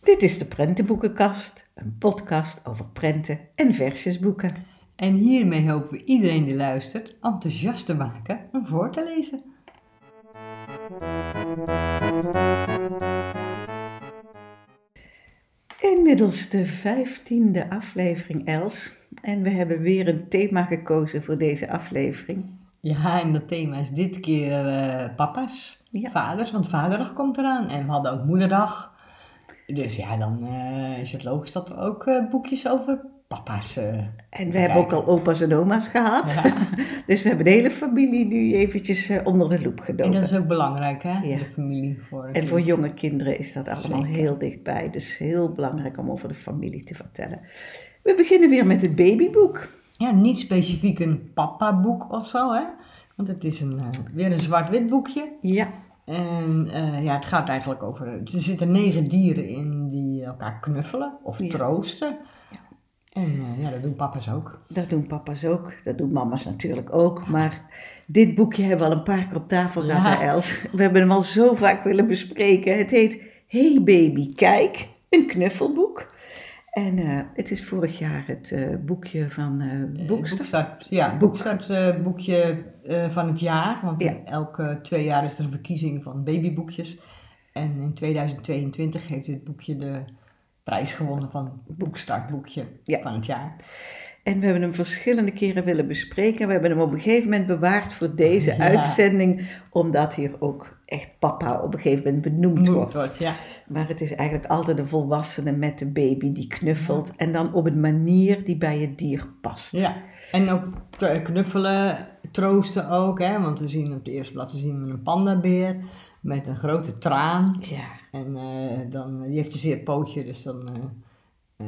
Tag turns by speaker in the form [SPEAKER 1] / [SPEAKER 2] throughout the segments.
[SPEAKER 1] Dit is de Prentenboekenkast, een podcast over prenten en versjesboeken.
[SPEAKER 2] En hiermee hopen we iedereen die luistert enthousiast te maken om voor te lezen.
[SPEAKER 1] Inmiddels de vijftiende aflevering, Els. En we hebben weer een thema gekozen voor deze aflevering.
[SPEAKER 2] Ja, en dat thema is dit keer eh, papa's,
[SPEAKER 1] Ja.
[SPEAKER 2] vaders, want vaderdag komt eraan. En we hadden ook moederdag. Dus ja, dan eh, is het logisch dat we ook eh, boekjes over papa's
[SPEAKER 1] En we hebben ook al opa's en oma's gehad.
[SPEAKER 2] Ja.
[SPEAKER 1] Dus we hebben de hele familie nu eventjes onder de loep
[SPEAKER 2] En
[SPEAKER 1] gedoken.
[SPEAKER 2] dat is ook belangrijk, hè?
[SPEAKER 1] Ja.
[SPEAKER 2] De familie voor.
[SPEAKER 1] En voor jonge kinderen is dat allemaal
[SPEAKER 2] Zeker.
[SPEAKER 1] heel dichtbij. Dus heel belangrijk om over de familie te vertellen. We beginnen weer met het babyboek.
[SPEAKER 2] Ja, niet specifiek een papa-boek of zo, hè? Want het is een, eh, weer een zwart-wit boekje.
[SPEAKER 1] Ja,
[SPEAKER 2] En eh, ja, het gaat eigenlijk over. Er zitten negen dieren in die elkaar knuffelen of
[SPEAKER 1] Ja.
[SPEAKER 2] troosten. En eh, ja, dat doen papa's ook.
[SPEAKER 1] dat doen papa's ook. Dat doen mama's natuurlijk ook. Maar dit boekje hebben we al een paar keer op tafel gehad,
[SPEAKER 2] Ja.
[SPEAKER 1] Els. We hebben hem al zo vaak willen bespreken. Het heet Hey Baby, kijk, een knuffelboek. En eh, het is vorig jaar het eh, boekje van eh Boekster.
[SPEAKER 2] Boekstart, ja,
[SPEAKER 1] Boek.
[SPEAKER 2] Boekstart eh, boekje eh, van het jaar. Want
[SPEAKER 1] Ja.
[SPEAKER 2] elke twee jaar is er een verkiezing van babyboekjes. En in 2022 heeft dit boekje de prijs gewonnen van Boekstart boekje
[SPEAKER 1] Ja.
[SPEAKER 2] van het jaar.
[SPEAKER 1] En we hebben hem verschillende keren willen bespreken. We hebben hem op een gegeven moment bewaard voor deze
[SPEAKER 2] Ja.
[SPEAKER 1] uitzending, omdat hier ook echt papa op een gegeven moment benoemd wordt.
[SPEAKER 2] wordt, ja.
[SPEAKER 1] Maar het is eigenlijk altijd de volwassene met de baby die knuffelt. En dan op een manier die bij het dier past.
[SPEAKER 2] Ja, en ook knuffelen, troosten ook, hè? want we zien op de eerste blad zien we een pandabeer met een grote traan.
[SPEAKER 1] Ja,
[SPEAKER 2] En eh, dan, die heeft een zeer pootje, dus dan eh,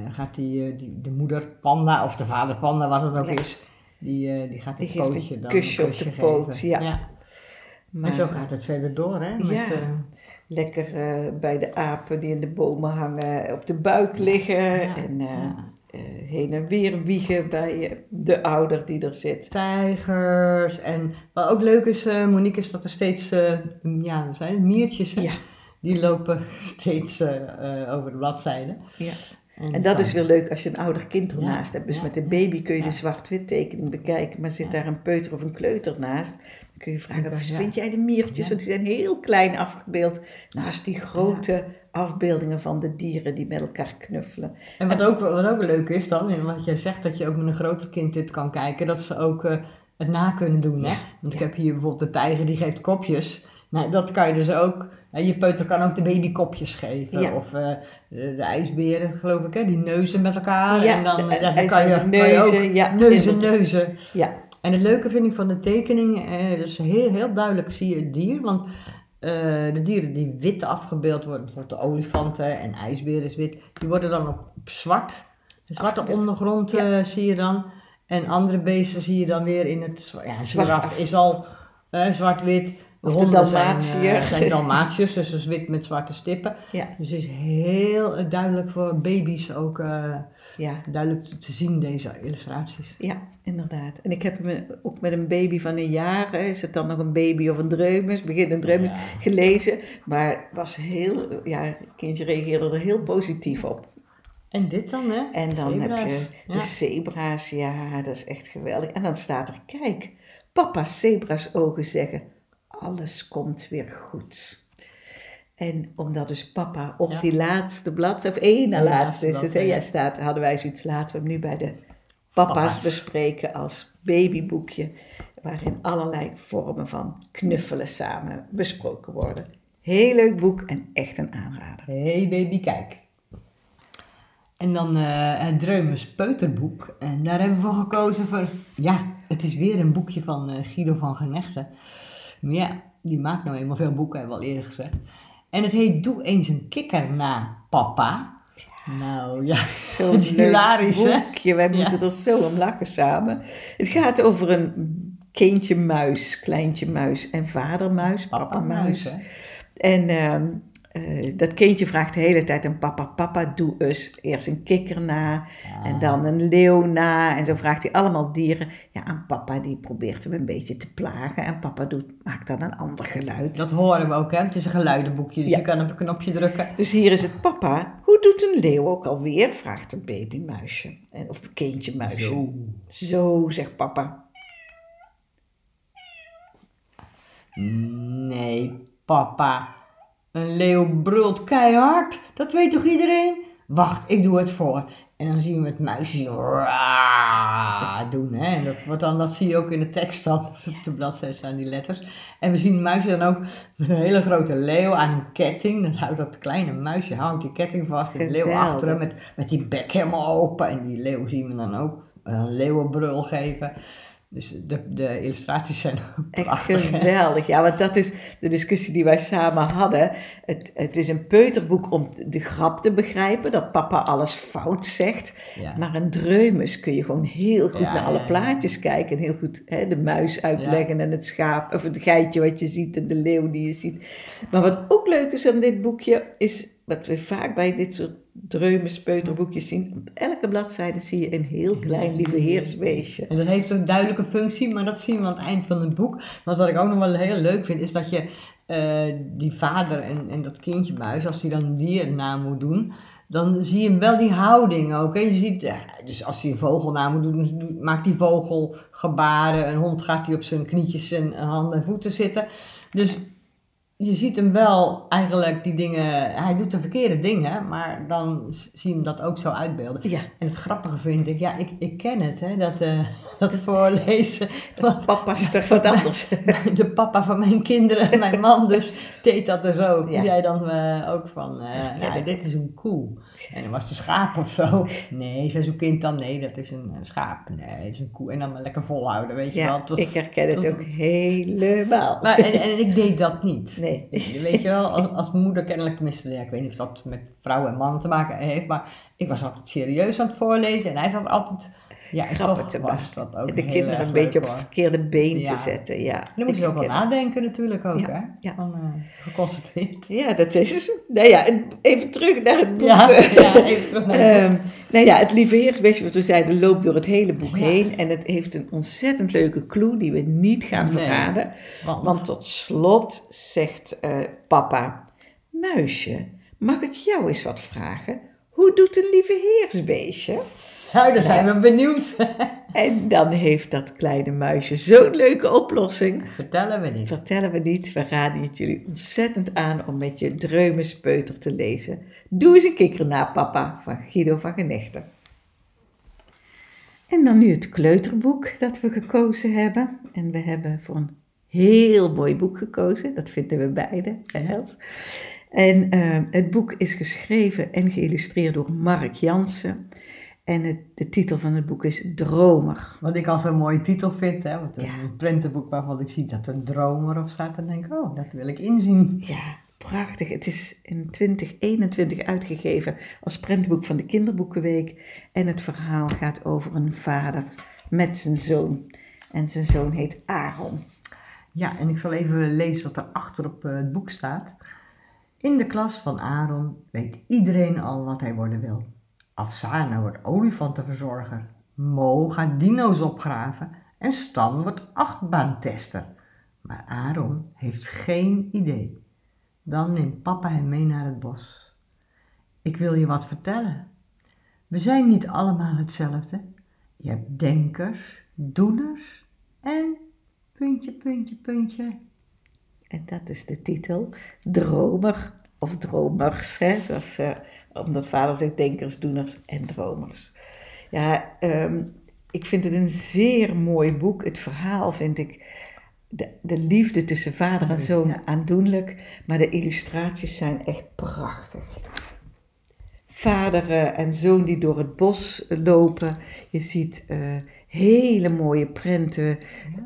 [SPEAKER 2] eh, gaat die, eh, die, de moeder panda, of de vader panda, wat het ook
[SPEAKER 1] Ja.
[SPEAKER 2] is, die, eh, die gaat
[SPEAKER 1] Die
[SPEAKER 2] het pootje dan
[SPEAKER 1] kusje
[SPEAKER 2] een
[SPEAKER 1] op de
[SPEAKER 2] kusje
[SPEAKER 1] poot,
[SPEAKER 2] geven.
[SPEAKER 1] ja. maar
[SPEAKER 2] En zo gaat het verder door, hè? Met,
[SPEAKER 1] Ja. lekker bij de apen die in de bomen hangen, op de buik liggen. En heen en weer wiegen bij de ouder die er zit.
[SPEAKER 2] tijgers. En wat ook leuk is, Monique, is dat er steeds, ja, zijn miertjes, hè? Die lopen steeds over de bladzijden.
[SPEAKER 1] ja. En dat
[SPEAKER 2] kan-
[SPEAKER 1] is weer leuk als je een ouder kind ernaast
[SPEAKER 2] Ja,
[SPEAKER 1] hebt. Dus
[SPEAKER 2] ja,
[SPEAKER 1] met de baby kun je
[SPEAKER 2] ja.
[SPEAKER 1] de zwart-wit tekening bekijken. Maar zit daar een peuter of een kleuter naast, dan kun je vragen,
[SPEAKER 2] Ja.
[SPEAKER 1] vind jij de miertjes? Want die zijn heel klein afgebeeld naast die grote afbeeldingen van de dieren die met elkaar knuffelen.
[SPEAKER 2] En wat ook, wat ook leuk is dan, en wat jij zegt, dat je ook met een groter kind dit kan kijken, dat ze ook eh, het na kunnen doen. Hè? Want ik heb hier bijvoorbeeld de tijger die geeft kopjes. Nou, dat kan je dus ook. je peuter kan ook de baby kopjes geven.
[SPEAKER 1] Ja.
[SPEAKER 2] Of eh, de, de ijsberen, geloof ik, hè? die neuzen met elkaar.
[SPEAKER 1] Ja,
[SPEAKER 2] en dan,
[SPEAKER 1] de-
[SPEAKER 2] ja, dan kan, je, kan je
[SPEAKER 1] ijsberen
[SPEAKER 2] ook
[SPEAKER 1] neuzen, ja,
[SPEAKER 2] neuzen, neuzen.
[SPEAKER 1] Ja,
[SPEAKER 2] En het leuke vind ik van de tekening, eh, dus heel, heel duidelijk zie je het dier. Want eh, de dieren die wit afgebeeld worden, bijvoorbeeld de olifanten en ijsberen is wit, die worden dan op zwart. De zwarte
[SPEAKER 1] Afgebeeld.
[SPEAKER 2] ondergrond
[SPEAKER 1] Ja.
[SPEAKER 2] eh, zie je dan. En andere beesten zie je dan weer in het Ja, een
[SPEAKER 1] Zwart
[SPEAKER 2] is al eh, zwart-wit.
[SPEAKER 1] Of de
[SPEAKER 2] zijn, eh, zijn Dalmatiërs, dus is wit met zwarte stippen.
[SPEAKER 1] ja,
[SPEAKER 2] Dus het is heel eh, duidelijk voor baby's ook eh,
[SPEAKER 1] ja.
[SPEAKER 2] duidelijk te- zien, deze illustraties.
[SPEAKER 1] Ja, inderdaad. En ik heb hem ook met een baby van een jaar, is het dan nog een baby of een dreumes, begin een dreumes,
[SPEAKER 2] Ja.
[SPEAKER 1] gelezen. Maar was heel, ja, het kindje reageerde er heel positief op.
[SPEAKER 2] En dit dan, hè?
[SPEAKER 1] En dan heb je de
[SPEAKER 2] Ja.
[SPEAKER 1] zebra's, ja, dat is echt geweldig. En dan staat er, kijk, papa's zebra's ogen zeggen, alles komt weer goed. En omdat dus papa op
[SPEAKER 2] Ja.
[SPEAKER 1] die laatste blad, of één na
[SPEAKER 2] Ja,
[SPEAKER 1] laatste is het, hè, jij staat, hadden wij zoiets, laten we hem nu bij de papa's,
[SPEAKER 2] Papa's.
[SPEAKER 1] bespreken als babyboekje, waarin allerlei vormen van knuffelen samen besproken worden. Heel leuk boek en echt een aanrader.
[SPEAKER 2] Hey baby, kijk. En dan eh, het Dreumes Peuterboek. En daar hebben we voor gekozen voor... Ja, het is weer een boekje van eh, Guido van Genechten. Maar ja, die maakt nou eenmaal veel boeken, hebben we al eerder gezegd. En het heet Doe eens een kikker na papa. Nou ja,
[SPEAKER 1] Zo'n
[SPEAKER 2] Het hilarisch,
[SPEAKER 1] boekje. Wij moeten er zo om lachen samen. Het gaat over een kindje muis, kleintje muis en vader muis, papa, muis. En ehm, eh, dat kindje vraagt de hele tijd aan papa, papa doe eens eerst een kikker na en dan een leeuw na. En zo vraagt hij allemaal dieren ja, aan papa, die probeert hem een beetje te plagen. En papa doet, maakt dan een ander geluid.
[SPEAKER 2] Dat horen we ook, hè? Het is een geluidenboekje, dus
[SPEAKER 1] Ja.
[SPEAKER 2] je kan op een knopje drukken.
[SPEAKER 1] Dus hier is het papa, hoe doet een leeuw ook alweer? Vraagt een babymuisje, En- of een kindje muisje.
[SPEAKER 2] Zo.
[SPEAKER 1] Zo, zegt papa.
[SPEAKER 2] Nee, papa. Een leeuw brult keihard. Dat weet toch iedereen? Wacht, ik doe het voor. En dan zien we het muisje doen. Hè? En dat, wordt dan, dat zie je ook in de tekst dan. Op de bladzijde staan die letters. En we zien het muisje dan ook met een hele grote leeuw aan een ketting. Dan houdt dat kleine muisje houdt die ketting vast. En de leeuw achter hem met, met die bek helemaal open. En die leeuw zien we dan ook een leeuwenbrul geven. Dus de, de illustraties zijn ook
[SPEAKER 1] Echt
[SPEAKER 2] prachtig. hè?
[SPEAKER 1] geweldig. Ja, want dat is de discussie die wij samen hadden. Het, het is een peuterboek om de grap te begrijpen, dat papa alles fout zegt.
[SPEAKER 2] Ja.
[SPEAKER 1] Maar een dreumes kun je gewoon heel goed
[SPEAKER 2] Ja,
[SPEAKER 1] naar alle
[SPEAKER 2] ja.
[SPEAKER 1] plaatjes kijken. En heel goed hè, de muis uitleggen en het schaap, of het geitje wat je ziet en de leeuw die je ziet. Maar wat ook leuk is aan dit boekje, is wat we vaak bij dit soort dreumes, peuterboekjes zien. Op elke bladzijde zie je een heel klein lieve heersbeestje.
[SPEAKER 2] En dat heeft een duidelijke functie, maar dat zien we aan het eind van het boek. Want wat ik ook nog wel heel leuk vind, is dat je eh, die vader en, en dat kindje muis, als die dan diernaam moet doen, dan zie je wel die houding ook. Je ziet, dus als hij een vogelnaam moet doen, maakt die vogel gebaren. Een hond gaat hij op zijn knietjes en handen en voeten zitten. Dus je ziet hem wel eigenlijk die dingen, hij doet de verkeerde dingen, maar dan zie je hem dat ook zo uitbeelden.
[SPEAKER 1] Ja,
[SPEAKER 2] En het grappige vind ik, ja, ik, ik ken het, hè, dat, eh, dat voorlezen. Want
[SPEAKER 1] papa is toch wat anders.
[SPEAKER 2] de papa van mijn kinderen, mijn man dus, deed dat dus ook.
[SPEAKER 1] Ja.
[SPEAKER 2] Jij dan eh, ook van, eh,
[SPEAKER 1] Ja,
[SPEAKER 2] nou,
[SPEAKER 1] dat-
[SPEAKER 2] dit is een koe. En dan was het een schaap of zo. Nee, zei zo'n kind dan, nee, dat is een, een schaap. Nee, dat is een koe. En dan maar lekker volhouden, weet je wel. tot-
[SPEAKER 1] ik herken het
[SPEAKER 2] tot-
[SPEAKER 1] ook helemaal.
[SPEAKER 2] Maar, en, en ik deed dat niet.
[SPEAKER 1] Nee.
[SPEAKER 2] Weet je wel, als, als moeder kennelijk, tenminste, ja, ik weet niet of dat met vrouw en man te maken heeft, maar ik was altijd serieus aan het voorlezen en hij zat altijd, ja, en
[SPEAKER 1] Grappig
[SPEAKER 2] toch
[SPEAKER 1] te
[SPEAKER 2] was dat ook
[SPEAKER 1] de
[SPEAKER 2] heel
[SPEAKER 1] kinderen een beetje op het verkeerde been
[SPEAKER 2] Ja.
[SPEAKER 1] te zetten. Ja,
[SPEAKER 2] Dan moet je ook wel nadenken natuurlijk ook,
[SPEAKER 1] Ja,
[SPEAKER 2] hè?
[SPEAKER 1] ja.
[SPEAKER 2] Van, eh, geconcentreerd.
[SPEAKER 1] Ja, dat is. Nou ja, en even terug naar het boek.
[SPEAKER 2] Ja, ja, even terug naar het boek.
[SPEAKER 1] Ehm, nou ja, het lieve heersbeestje, wat we zeiden, loopt door het hele boek
[SPEAKER 2] Ja.
[SPEAKER 1] heen. En het heeft een ontzettend leuke clue die we niet gaan
[SPEAKER 2] Nee.
[SPEAKER 1] verraden.
[SPEAKER 2] Want,
[SPEAKER 1] Want tot slot zegt eh, papa, muisje, mag ik jou eens wat vragen? Hoe doet een lieve heersbeestje?
[SPEAKER 2] Nou, dan zijn we benieuwd.
[SPEAKER 1] En dan heeft dat kleine muisje zo'n leuke oplossing.
[SPEAKER 2] Vertellen we niet.
[SPEAKER 1] Vertellen we niet, we raden het jullie ontzettend aan om met je dreumenspeuter te lezen. Doe eens een kikker na, papa, van Guido van Genechten. En dan nu het kleuterboek dat we gekozen hebben. En we hebben voor een heel mooi boek gekozen, dat vinden we beide, Els? En eh, het boek is geschreven en geïllustreerd door Mark Jansen. En het, de titel van het boek is Dromer.
[SPEAKER 2] Wat ik al zo'n mooie titel vind, hè? Want een
[SPEAKER 1] Ja.
[SPEAKER 2] prentenboek waarvan ik zie dat er een dromer op staat, dan denk ik, oh, dat wil ik inzien.
[SPEAKER 1] Ja, prachtig. Het is in 2021 uitgegeven als prentenboek van de Kinderboekenweek. En het verhaal gaat over een vader met zijn zoon. En zijn zoon heet Aaron.
[SPEAKER 2] Ja, en ik zal even lezen wat er achter op eh, het boek staat. In de klas van Aaron weet iedereen al wat hij worden wil. Afsana wordt olifantenverzorger. Mo gaat dino's opgraven. En Stan wordt achtbaantester. Maar Aaron heeft geen idee. Dan neemt papa hem mee naar het bos. Ik wil je wat vertellen. We zijn niet allemaal hetzelfde. Je hebt denkers, doeners en puntje, puntje, puntje.
[SPEAKER 1] En dat is de titel. Dromer of dromers. Hè? Zoals, eh, omdat vader zegt denkers, doeners en dromers. Ja, ehm, ik vind het een zeer mooi boek. Het verhaal vind ik... De, de liefde tussen vader en zoon
[SPEAKER 2] Ja.
[SPEAKER 1] aandoenlijk. Maar de illustraties zijn echt prachtig. Vader eh, en zoon die door het bos lopen. Je ziet eh, hele mooie prenten.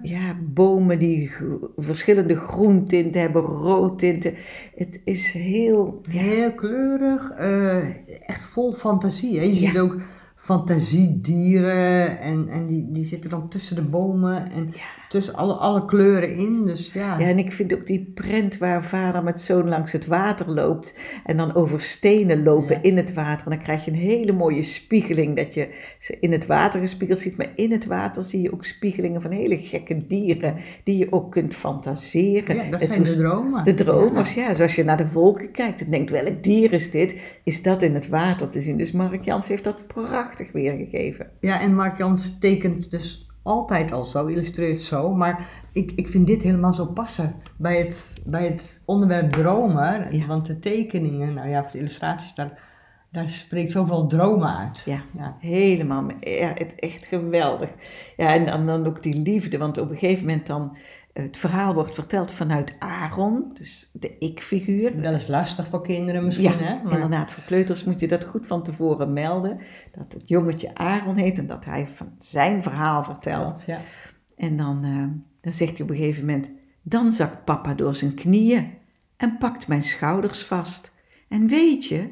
[SPEAKER 1] Ja, bomen die verschillende groentinten hebben, roodtinten. Het is heel... Ja,
[SPEAKER 2] Heel kleurig, eh, echt vol fantasie. Hè? Je
[SPEAKER 1] Ja.
[SPEAKER 2] ziet ook fantasiedieren en, en die, die zitten dan tussen de bomen. En tussen alle, alle kleuren in. Dus ja.
[SPEAKER 1] Ja, en ik vind ook die prent waar vader met zoon langs het water loopt en dan over stenen lopen
[SPEAKER 2] Ja.
[SPEAKER 1] in het water. En dan krijg je een hele mooie spiegeling dat je ze in het water gespiegeld ziet. Maar in het water zie je ook spiegelingen van hele gekke dieren die je ook kunt fantaseren.
[SPEAKER 2] Ja, dat
[SPEAKER 1] Het
[SPEAKER 2] zijn de dromen.
[SPEAKER 1] De dromers,
[SPEAKER 2] Ja.
[SPEAKER 1] ja. Zoals je naar de wolken kijkt en denkt, welk dier is dit? Is dat in het water te zien? Dus Mark Jans heeft dat prachtig weergegeven.
[SPEAKER 2] Ja, en Mark Jans tekent dus altijd al zo, illustreert zo. Maar ik, ik vind dit helemaal zo passen bij het, bij het onderwerp dromen.
[SPEAKER 1] Ja.
[SPEAKER 2] Want de tekeningen, nou ja, of de illustraties, daar, daar spreekt zoveel dromen uit.
[SPEAKER 1] Ja,
[SPEAKER 2] Ja.
[SPEAKER 1] helemaal. Ja, het echt geweldig. Ja, en dan, dan ook die liefde, want op een gegeven moment dan... Het verhaal wordt verteld vanuit Aaron, dus de ik-figuur.
[SPEAKER 2] Wel eens lastig voor kinderen misschien,
[SPEAKER 1] Ja,
[SPEAKER 2] hè? Maar
[SPEAKER 1] inderdaad. Voor kleuters moet je dat goed van tevoren melden. Dat het jongetje Aaron heet en dat hij van zijn verhaal vertelt.
[SPEAKER 2] ja.
[SPEAKER 1] En dan, eh, dan zegt hij op een gegeven moment: Dan zakt papa door zijn knieën en pakt mijn schouders vast. En weet je,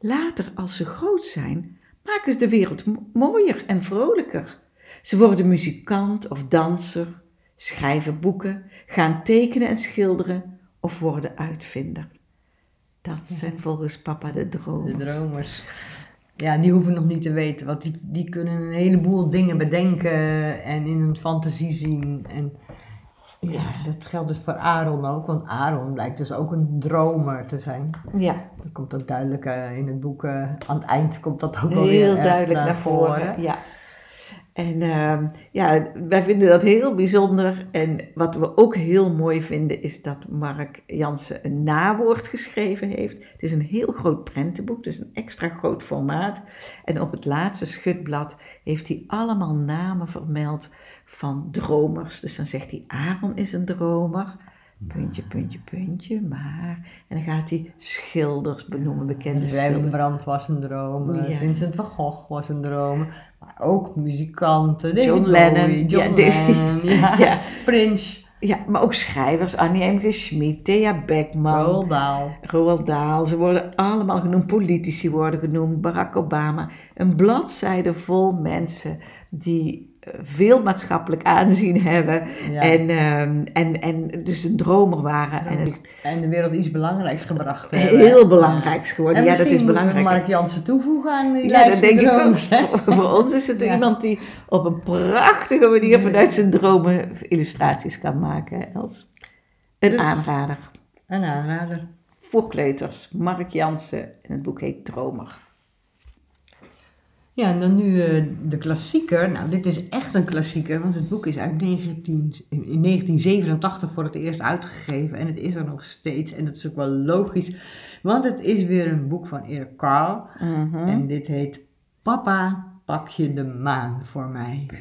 [SPEAKER 1] later als ze groot zijn, maken ze de wereld mo- mooier en vrolijker. Ze worden muzikant of danser, schrijven boeken, gaan tekenen en schilderen of worden uitvinder. Dat zijn volgens papa de dromen.
[SPEAKER 2] De dromers. Ja, die hoeven nog niet te weten, want die, die kunnen een heleboel dingen bedenken en in hun fantasie zien. En ja, dat geldt dus voor Aaron ook, want Aaron blijkt dus ook een dromer te zijn.
[SPEAKER 1] Ja,
[SPEAKER 2] Dat komt ook duidelijk eh, in het boek, eh, aan het eind komt dat ook alweer
[SPEAKER 1] heel duidelijk naar voren. Ja. En ehm, ja, wij vinden dat heel bijzonder. En wat we ook heel mooi vinden is dat Mark Jansen een nawoord geschreven heeft. Het is een heel groot prentenboek, dus een extra groot formaat. En op het laatste schutblad heeft hij allemaal namen vermeld van dromers. Dus dan zegt hij Aaron is een dromer. Puntje, puntje, puntje, maar. En dan gaat hij schilders benoemen, bekende schilders.
[SPEAKER 2] Rembrandt was een
[SPEAKER 1] Ja.
[SPEAKER 2] Vincent van Gogh was een dromer, maar ook muzikanten, David
[SPEAKER 1] John
[SPEAKER 2] Bowie,
[SPEAKER 1] Lennon,
[SPEAKER 2] John
[SPEAKER 1] ja,
[SPEAKER 2] Lennon, ja,
[SPEAKER 1] Ja.
[SPEAKER 2] Prince,
[SPEAKER 1] Ja, maar ook schrijvers, Annie M. G. Schmid, Thea Beckman,
[SPEAKER 2] Roald Dahl.
[SPEAKER 1] Roald Dahl. Ze worden allemaal genoemd, politici worden genoemd, Barack Obama. Een bladzijde vol mensen die veel maatschappelijk aanzien hebben
[SPEAKER 2] Ja.
[SPEAKER 1] en, ehm, en, en dus een dromer waren. En het
[SPEAKER 2] En de wereld iets belangrijks gebracht hebben.
[SPEAKER 1] heel belangrijks geworden.
[SPEAKER 2] En
[SPEAKER 1] Ja, dat is belangrijk.
[SPEAKER 2] Mark Jansen toevoegen aan die
[SPEAKER 1] Ja, dat denk ik ook. Voor, voor ons is het iemand die op een prachtige manier vanuit zijn dromen illustraties kan maken. Els. Een
[SPEAKER 2] Dus-
[SPEAKER 1] aanrader.
[SPEAKER 2] Een aanrader.
[SPEAKER 1] Voor kleuters, Mark Jansen. En het boek heet Dromer.
[SPEAKER 2] Ja, en dan nu eh, de klassieker. Nou, dit is echt een klassieker, want het boek is uit 19, in 1987 voor het eerst uitgegeven en het is er nog steeds. En dat is ook wel logisch, want het is weer een boek van Erik Carl.
[SPEAKER 1] Mhm.
[SPEAKER 2] En dit heet Papa, pak je de maan voor mij.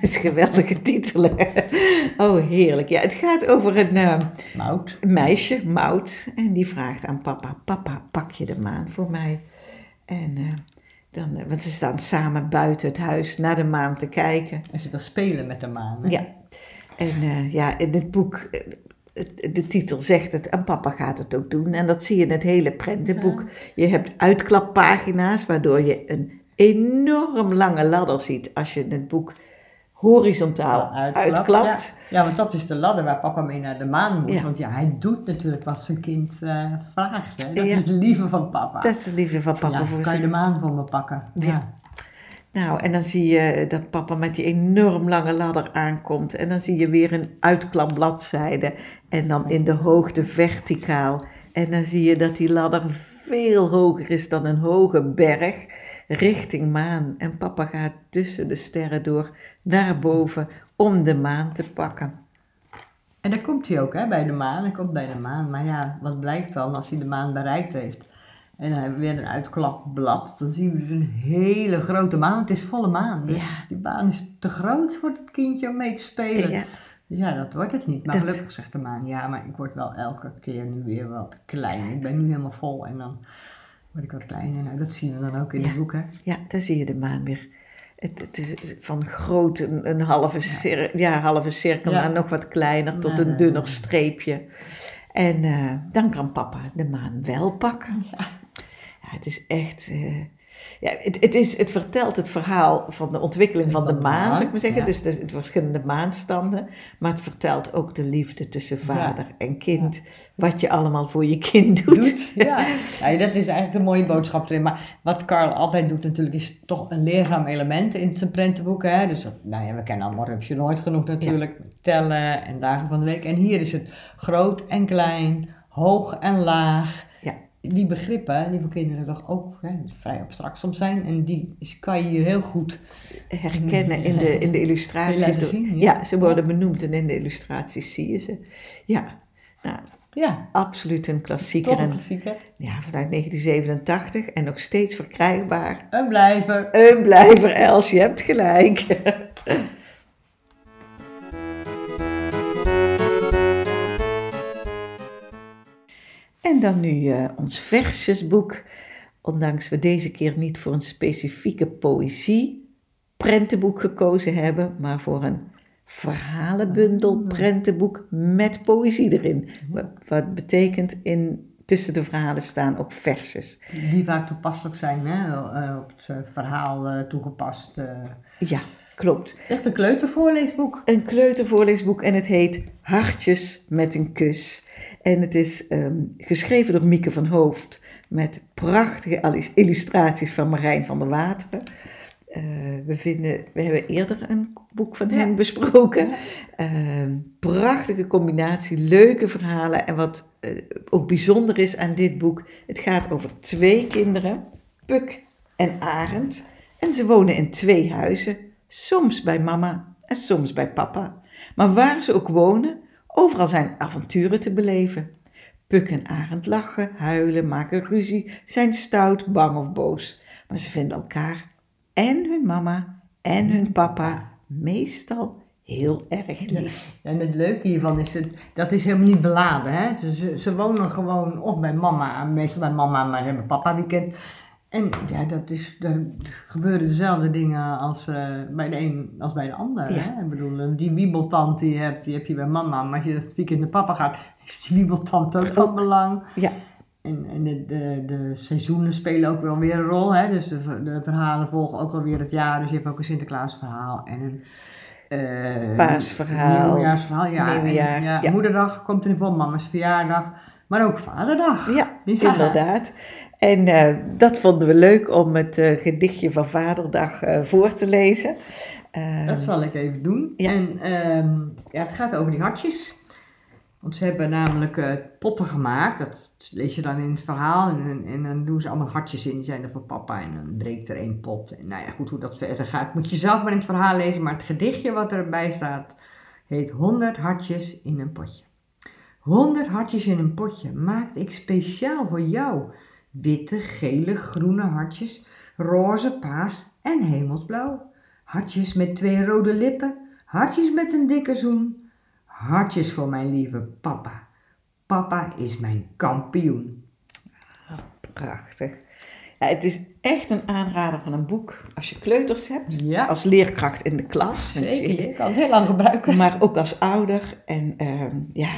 [SPEAKER 1] Het is een geweldige titel. Oh, heerlijk. Ja, het gaat over een eh,
[SPEAKER 2] Mout.
[SPEAKER 1] meisje, Maud. En die vraagt aan papa, papa, pak je de maan voor mij? En eh, dan, eh, want ze staan samen buiten het huis naar de maan te kijken.
[SPEAKER 2] En ze wil spelen met de maan. hè?
[SPEAKER 1] Ja, en eh, ja, in het boek, eh, de titel zegt het, en papa gaat het ook doen. En dat zie je in het hele prentenboek. Je hebt uitklappagina's, waardoor je een enorm lange ladder ziet als je het boek horizontaal
[SPEAKER 2] Uitklapt,
[SPEAKER 1] uitklapt.
[SPEAKER 2] Ja. ja, want dat is de ladder waar papa mee naar de maan moet.
[SPEAKER 1] Ja.
[SPEAKER 2] Want ja, hij doet natuurlijk wat zijn kind eh, vraagt. Hè? Dat
[SPEAKER 1] Ja.
[SPEAKER 2] is het lieve van papa.
[SPEAKER 1] Dat is de liefde van papa voor
[SPEAKER 2] kan je de maan voor me pakken?
[SPEAKER 1] Ja. Nou, en dan zie je dat papa met die enorm lange ladder aankomt. En dan zie je weer een uitklapbladzijde. En dan in de hoogte verticaal. En dan zie je dat die ladder veel hoger is dan een hoge berg. Richting maan. En papa gaat tussen de sterren door naar boven om de maan te pakken.
[SPEAKER 2] En daar komt hij ook hè, bij de maan. Hij komt bij de maan. Maar ja, wat blijkt dan als hij de maan bereikt heeft? En dan hebben we weer een uitklapblad. Dan zien we dus een hele grote maan. Het is volle maan. Dus
[SPEAKER 1] Ja.
[SPEAKER 2] die maan is te groot voor het kindje om mee te spelen.
[SPEAKER 1] Ja,
[SPEAKER 2] Ja, dat wordt het niet. Maar
[SPEAKER 1] Dat-
[SPEAKER 2] gelukkig zegt de maan, ja, maar ik word wel elke keer nu weer wat klein. Ik ben nu helemaal vol en dan word ik wat kleiner. Nou, dat zien we dan ook in
[SPEAKER 1] Ja.
[SPEAKER 2] het boek, hè.
[SPEAKER 1] ja, daar zie je de maan weer. Het, het is van groot een, een halve, cir ja, halve cirkel
[SPEAKER 2] Ja.
[SPEAKER 1] naar nog wat kleiner tot een dunner streepje. En eh, dan kan papa de maan wel pakken.
[SPEAKER 2] Ja.
[SPEAKER 1] Ja, het is echt. eh, Ja, het, het, is, het vertelt het verhaal van de ontwikkeling van de
[SPEAKER 2] Van de
[SPEAKER 1] maan, zou ik maar zeggen.
[SPEAKER 2] ja.
[SPEAKER 1] Dus de, de verschillende maanstanden. Maar het vertelt ook de liefde tussen vader en kind. Wat je allemaal voor je kind doet.
[SPEAKER 2] doet. Ja. ja, dat is eigenlijk een mooie boodschap erin. Maar wat Carl altijd doet natuurlijk is toch een leerzaam element in zijn prentenboek. Hè? Dus dat, nou ja, we kennen allemaal Rupsje Nooit genoeg natuurlijk. Tellen en dagen van de week. En hier is het groot en klein, hoog en laag. Die begrippen, die voor kinderen toch ook hè, vrij abstract soms zijn. En die is- kan je hier heel goed
[SPEAKER 1] herkennen in de, in de illustraties.
[SPEAKER 2] laten
[SPEAKER 1] Door-
[SPEAKER 2] zien, ja.
[SPEAKER 1] ja. ze worden benoemd en in de illustraties zie je ze. Ja, nou,
[SPEAKER 2] Ja,
[SPEAKER 1] absoluut een klassieker.
[SPEAKER 2] toch een
[SPEAKER 1] En,
[SPEAKER 2] klassieker.
[SPEAKER 1] ja, vanuit 1987 en nog steeds verkrijgbaar.
[SPEAKER 2] Een blijver.
[SPEAKER 1] Een blijver, Els, je hebt gelijk. En dan nu eh, ons versjesboek. Ondanks we deze keer niet voor een specifieke poëzie prentenboek gekozen hebben, maar voor een verhalenbundel prentenboek met poëzie erin. Wat, wat betekent in tussen de verhalen staan ook versjes.
[SPEAKER 2] Die vaak toepasselijk zijn, hè? eh, op het eh, verhaal toegepast.
[SPEAKER 1] Ja, klopt.
[SPEAKER 2] Echt een kleutervoorleesboek.
[SPEAKER 1] Een kleutervoorleesboek en het heet Hartjes met een kus. En het is ehm, geschreven door Mieke van Hoofd met prachtige illustraties van Marijn van der Wateren. Eh, we, vinden, we hebben eerder een boek van hen
[SPEAKER 2] Ja.
[SPEAKER 1] besproken. Ehm, prachtige combinatie, leuke verhalen. En wat eh, ook bijzonder is aan dit boek, het gaat over twee kinderen, Puk en Arend. En ze wonen in twee huizen, soms bij mama en soms bij papa. Maar waar ze ook wonen, overal zijn avonturen te beleven. Puk en Arend lachen, huilen, maken ruzie, zijn stout, bang of boos. Maar ze vinden elkaar en hun mama en hun papa meestal heel erg lief.
[SPEAKER 2] En het leuke hiervan is, het, dat is helemaal niet beladen. Hè? Ze, ze, ze wonen gewoon of bij mama, meestal bij mama, maar ze hebben papa weekend. En ja, dat is, daar gebeuren dezelfde dingen als eh, bij de een als bij de ander.
[SPEAKER 1] Ja.
[SPEAKER 2] Hè? Ik bedoel, die wiebeltand die je hebt, die heb je bij mama. Maar als je het weekend naar papa gaat, is die wiebeltand ook van belang.
[SPEAKER 1] Ja,
[SPEAKER 2] En, en de, de, de seizoenen spelen ook wel weer een rol. Hè? Dus de, ver- de verhalen volgen ook wel weer het jaar. Dus je hebt ook een Sinterklaasverhaal en een eh,
[SPEAKER 1] Paasverhaal,
[SPEAKER 2] nieuwjaarsverhaal. Ja, en, ja,
[SPEAKER 1] ja.
[SPEAKER 2] Moederdag komt er voor, mama's verjaardag. Maar ook vaderdag.
[SPEAKER 1] ja,
[SPEAKER 2] Ja.
[SPEAKER 1] inderdaad. En eh, dat vonden we leuk om het eh, gedichtje van Vaderdag eh, voor te lezen.
[SPEAKER 2] Dat zal ik even doen.
[SPEAKER 1] Ja.
[SPEAKER 2] En ehm, ja, het gaat over die hartjes. Want ze hebben namelijk potten gemaakt. Dat lees je dan in het verhaal. En, en dan doen ze allemaal hartjes in. Die zijn er voor papa. En dan breekt er één pot. En nou ja, goed, hoe dat verder gaat moet je zelf maar in het verhaal lezen. Maar het gedichtje wat erbij staat heet 100 hartjes in een potje. 100 hartjes in een potje maakte ik speciaal voor jou. Witte, gele, groene hartjes, roze, paars en hemelsblauw. Hartjes met twee rode lippen, hartjes met een dikke zoen. Hartjes voor mijn lieve papa. Papa is mijn kampioen.
[SPEAKER 1] Prachtig. Ja, het is echt een aanrader van een boek als je kleuters hebt,
[SPEAKER 2] Ja,
[SPEAKER 1] als leerkracht in de klas.
[SPEAKER 2] zeker. Je kan het heel lang gebruiken.
[SPEAKER 1] Maar ook als ouder. En ehm, ja,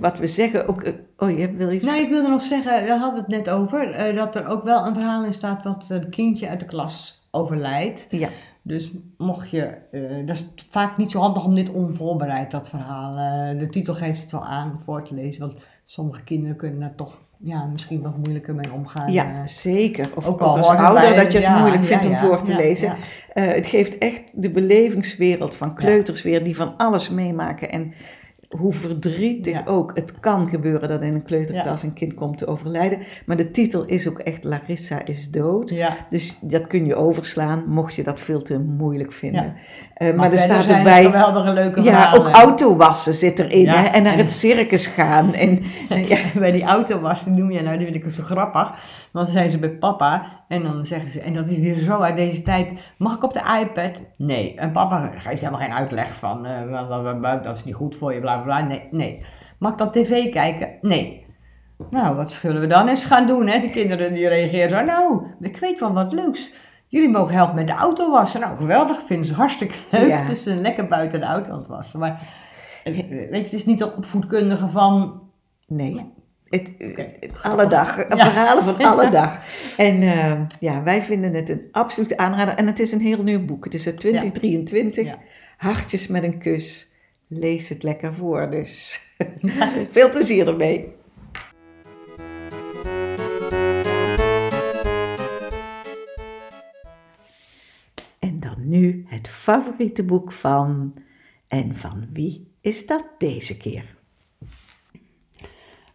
[SPEAKER 1] wat we zeggen ook. eh, oh, je wil iets.
[SPEAKER 2] Nou, ik wilde nog zeggen, daar hadden we het net over, eh, dat er ook wel een verhaal in staat wat een kindje uit de klas overlijdt.
[SPEAKER 1] Ja,
[SPEAKER 2] Dus mocht je, eh, dat is vaak niet zo handig om dit onvoorbereid, dat verhaal. eh, de titel geeft het wel aan voor te lezen, want sommige kinderen kunnen daar toch ja, misschien wat moeilijker mee omgaan.
[SPEAKER 1] ja
[SPEAKER 2] eh.
[SPEAKER 1] zeker. Of
[SPEAKER 2] ook al
[SPEAKER 1] als ouder
[SPEAKER 2] bij-
[SPEAKER 1] dat je het
[SPEAKER 2] ja,
[SPEAKER 1] moeilijk
[SPEAKER 2] ja,
[SPEAKER 1] vindt om voor te lezen. Eh, het geeft echt de belevingswereld van kleuters weer, die van alles meemaken. En hoe verdrietig
[SPEAKER 2] Ja.
[SPEAKER 1] ook het kan gebeuren dat in een kleuterklas een kind komt te overlijden. Maar de titel is ook echt Larissa is dood.
[SPEAKER 2] Ja.
[SPEAKER 1] Dus dat kun je overslaan, mocht je dat veel te moeilijk vinden.
[SPEAKER 2] Ja.
[SPEAKER 1] Eh, maar,
[SPEAKER 2] Maar,
[SPEAKER 1] er staat
[SPEAKER 2] er
[SPEAKER 1] erbij.
[SPEAKER 2] geweldige leuke
[SPEAKER 1] Ja,
[SPEAKER 2] verhalen.
[SPEAKER 1] ook autowassen zit erin. Hè? En naar het circus gaan. En, ja,
[SPEAKER 2] bij die autowas, die noem je nou, die vind ik zo grappig. Want dan zijn ze bij papa en dan zeggen ze, en dat is weer zo uit deze tijd, mag ik op de iPad? Nee. En papa geeft helemaal geen uitleg van, eh, dat is niet goed voor je, bla bla bla. Nee, nee. Mag ik dan tv kijken? Nee. Nou, wat zullen we dan eens gaan doen? Hè? De kinderen die reageren zo, nou, ik weet wel wat leuks. Jullie mogen helpen met de auto wassen. Nou, geweldig, vinden ze hartstikke leuk.
[SPEAKER 1] Ja.
[SPEAKER 2] Dus lekker buiten de auto aan het wassen. Maar eh, weet je, het is niet dat opvoedkundige van,
[SPEAKER 1] nee. Het,
[SPEAKER 2] Oké.
[SPEAKER 1] alle dag,
[SPEAKER 2] Ja.
[SPEAKER 1] verhalen van alle dag. En eh, ja, wij vinden het een absolute aanrader. En het is een heel nieuw boek. Het is uit 2023.
[SPEAKER 2] Ja.
[SPEAKER 1] Hartjes met een kus. Lees het lekker voor. Dus veel plezier ermee. En dan nu het favoriete boek van. En van wie is dat deze keer?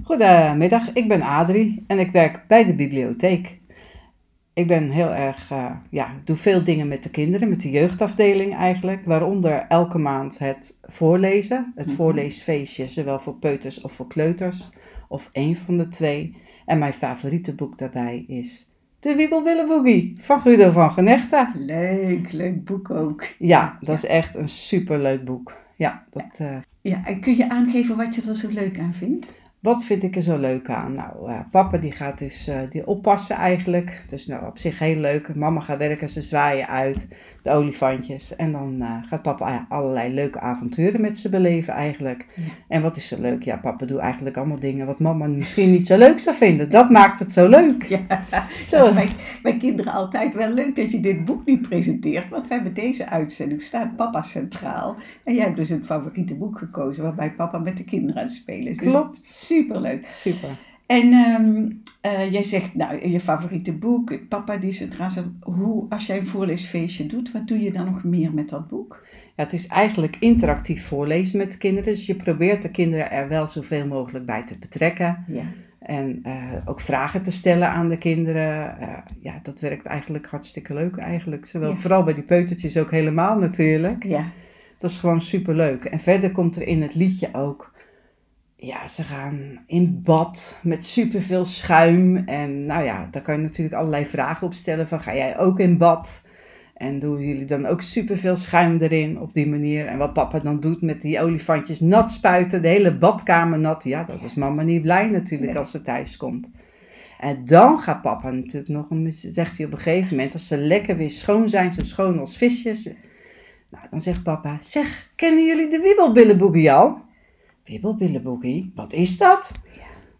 [SPEAKER 3] Goedemiddag, ik ben Adrie en ik werk bij de bibliotheek. Ik ben heel erg, eh, ja, doe veel dingen met de kinderen, met de jeugdafdeling eigenlijk. Waaronder elke maand het voorlezen, het
[SPEAKER 1] Mhm.
[SPEAKER 3] voorleesfeestje, zowel voor peuters of voor kleuters. Of één van de twee. En mijn favoriete boek daarbij is De Wiebelbillenboogie van Guido van Genechten.
[SPEAKER 1] Leuk, leuk boek ook.
[SPEAKER 3] Ja, dat is echt een superleuk boek. Ja, dat,
[SPEAKER 1] Ja, en kun je aangeven wat je er zo leuk aan vindt?
[SPEAKER 3] Wat vind ik er zo leuk aan? Nou, papa die gaat dus eh, die oppassen eigenlijk. Dus nou, op zich heel leuk. Mama gaat werken, ze zwaaien uit, de olifantjes. En dan eh, gaat papa allerlei leuke avonturen met ze beleven eigenlijk.
[SPEAKER 1] Ja.
[SPEAKER 3] En wat is zo leuk? Ja, papa doet eigenlijk allemaal dingen wat mama misschien niet zo leuk zou vinden. Dat maakt het zo leuk.
[SPEAKER 1] Ja,
[SPEAKER 3] Zo.
[SPEAKER 1] dat is mijn, mijn kinderen altijd wel leuk dat je dit boek nu presenteert. Want we hebben deze uitzending, staat papa centraal. En jij hebt dus een favoriete boek gekozen waarbij papa met de kinderen aan het spelen is. Dus
[SPEAKER 3] Klopt.
[SPEAKER 1] superleuk.
[SPEAKER 3] Super.
[SPEAKER 1] En ehm, eh, jij zegt, nou, je favoriete boek, papa die staat. Hoe, als jij een voorleesfeestje doet, wat doe je dan nog meer met dat boek?
[SPEAKER 3] Ja, het is eigenlijk interactief voorlezen met de kinderen. Dus je probeert de kinderen er wel zoveel mogelijk bij te betrekken.
[SPEAKER 1] Ja,
[SPEAKER 3] En eh, ook vragen te stellen aan de kinderen. Eh, ja, dat werkt eigenlijk hartstikke leuk eigenlijk. Zowel,
[SPEAKER 1] Ja.
[SPEAKER 3] Vooral bij die peutertjes ook helemaal natuurlijk.
[SPEAKER 1] ja,
[SPEAKER 3] Dat is gewoon super leuk. En verder komt er in het liedje ook... Ja, ze gaan in bad met superveel schuim. En nou ja, daar kan je natuurlijk allerlei vragen op stellen. Van, ga jij ook in bad? En doen jullie dan ook superveel schuim erin op die manier? En wat papa dan doet met die olifantjes nat spuiten, de hele badkamer nat. Ja, dat is mama niet blij natuurlijk
[SPEAKER 1] Nee.
[SPEAKER 3] als ze thuis komt. En dan gaat papa natuurlijk nog, een, zegt hij op een gegeven moment, als ze lekker weer schoon zijn, zo schoon als visjes. Nou, dan zegt papa, zeg, kennen jullie de wiebelbillenboegie al? Wiebelbillenboegie, wat is dat?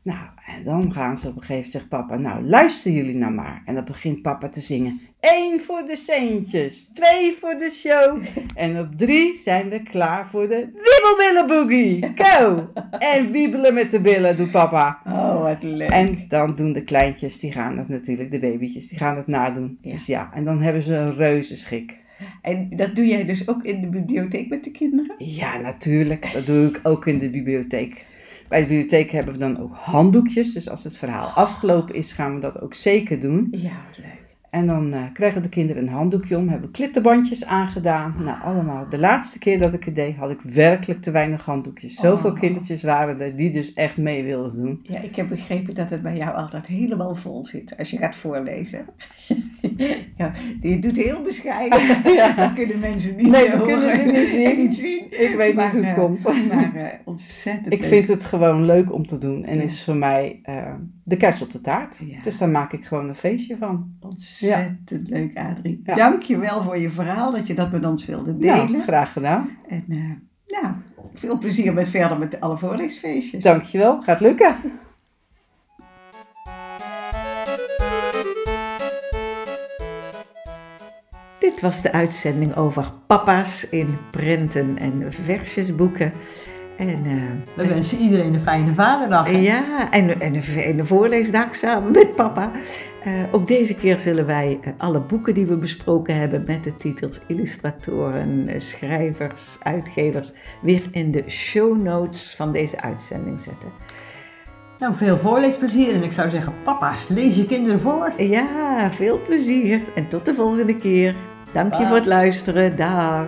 [SPEAKER 3] Nou, en dan gaan ze op een gegeven moment, zegt papa, nou luister jullie nou maar. En dan begint papa te zingen. Eén voor de centjes, twee voor de show. En op drie zijn we klaar voor de wiebelbillenboogie. Go! En wiebelen met de billen doet papa.
[SPEAKER 1] oh wat leuk.
[SPEAKER 3] En dan doen de kleintjes, die gaan het natuurlijk, de babytjes, die gaan het nadoen.
[SPEAKER 1] Ja.
[SPEAKER 3] Dus ja, en dan hebben ze een reuze schik.
[SPEAKER 1] En dat doe jij dus ook in de bibliotheek met de kinderen?
[SPEAKER 3] Ja, natuurlijk. Dat doe ik ook in de bibliotheek. Bij de bibliotheek hebben we dan ook handdoekjes. Dus als het verhaal afgelopen is, gaan we dat ook zeker doen.
[SPEAKER 1] Ja, wat leuk.
[SPEAKER 3] En dan eh, krijgen de kinderen een handdoekje om, hebben klittenbandjes aangedaan. Nou, allemaal. De laatste keer dat ik het deed, had ik werkelijk te weinig handdoekjes. Zoveel
[SPEAKER 1] Oh.
[SPEAKER 3] kindertjes waren er die dus echt mee wilden doen.
[SPEAKER 1] Ja, ik heb begrepen dat het bij jou altijd helemaal vol zit als je gaat voorlezen. ja, je doet heel bescheiden.
[SPEAKER 3] Ja.
[SPEAKER 1] Dat kunnen mensen niet
[SPEAKER 3] Nee, dat kunnen ze niet zien.
[SPEAKER 1] en niet zien.
[SPEAKER 3] Ik weet
[SPEAKER 1] Maar,
[SPEAKER 3] niet hoe het
[SPEAKER 1] eh,
[SPEAKER 3] komt.
[SPEAKER 1] Maar eh, ontzettend
[SPEAKER 3] Ik
[SPEAKER 1] leuk.
[SPEAKER 3] vind het gewoon leuk om te doen en
[SPEAKER 1] Ja.
[SPEAKER 3] is voor mij de kers op de taart.
[SPEAKER 1] Ja.
[SPEAKER 3] Dus daar maak ik gewoon een feestje van.
[SPEAKER 1] Ontzettend leuk, Adrie.
[SPEAKER 3] Ja.
[SPEAKER 1] Dank je wel voor je verhaal, dat je dat met ons wilde delen.
[SPEAKER 3] Nou, graag gedaan.
[SPEAKER 1] En nou, veel plezier met verder met alle voorleesfeestjes.
[SPEAKER 3] Dankjewel, gaat lukken.
[SPEAKER 1] Dit was de uitzending over papa's in prenten en versjesboeken. En, eh,
[SPEAKER 2] We wensen iedereen een fijne vaderdag. hè?
[SPEAKER 1] Ja, en, en een fijne voorleesdag samen met papa. Eh, ook deze keer zullen wij eh, alle boeken die we besproken hebben met de titels illustratoren, schrijvers, uitgevers weer in de show notes van deze uitzending zetten.
[SPEAKER 2] Nou, veel voorleesplezier en ik zou zeggen, papa's, lees je kinderen voor.
[SPEAKER 1] Ja, veel plezier en tot de volgende keer. Dank je voor het luisteren. Dag.